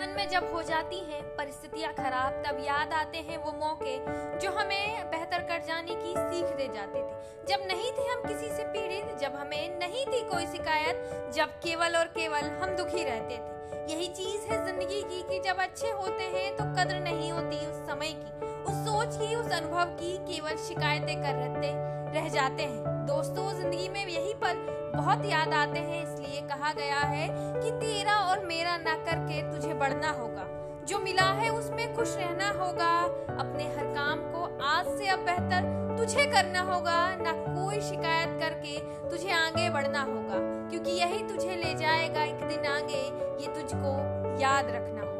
जीवन में जब हो जाती हैं, परिस्थितियाँ खराब, तब याद आते हैं वो मौके जो हमें बेहतर कर जाने की सीख दे जाते थे। जब नहीं थे हम किसी से पीड़ित, जब हमें नहीं थी कोई शिकायत, जब केवल और केवल हम दुखी रहते थे। यही चीज़ है ज़िंदगी की कि जब अच्छे होते हैं तो कदर नहीं होती उस समय की। उस सोच की, उस अनुभव की केवल शिकायतें कर रहते, रह जाते हैं। दोस्तों, ज़िंदगी में यही पल बहुत याद आते हैं, इसलिए कहा गया है कि तेरा मेरा ना करके तुझे बढ़ना होगा। जो मिला है उसमें खुश रहना होगा। अपने हर काम को आज से अब बेहतर तुझे करना होगा। ना कोई शिकायत करके तुझे आगे बढ़ना होगा। क्योंकि यही तुझे ले जाएगा एक दिन आगे। ये तुझको याद रखना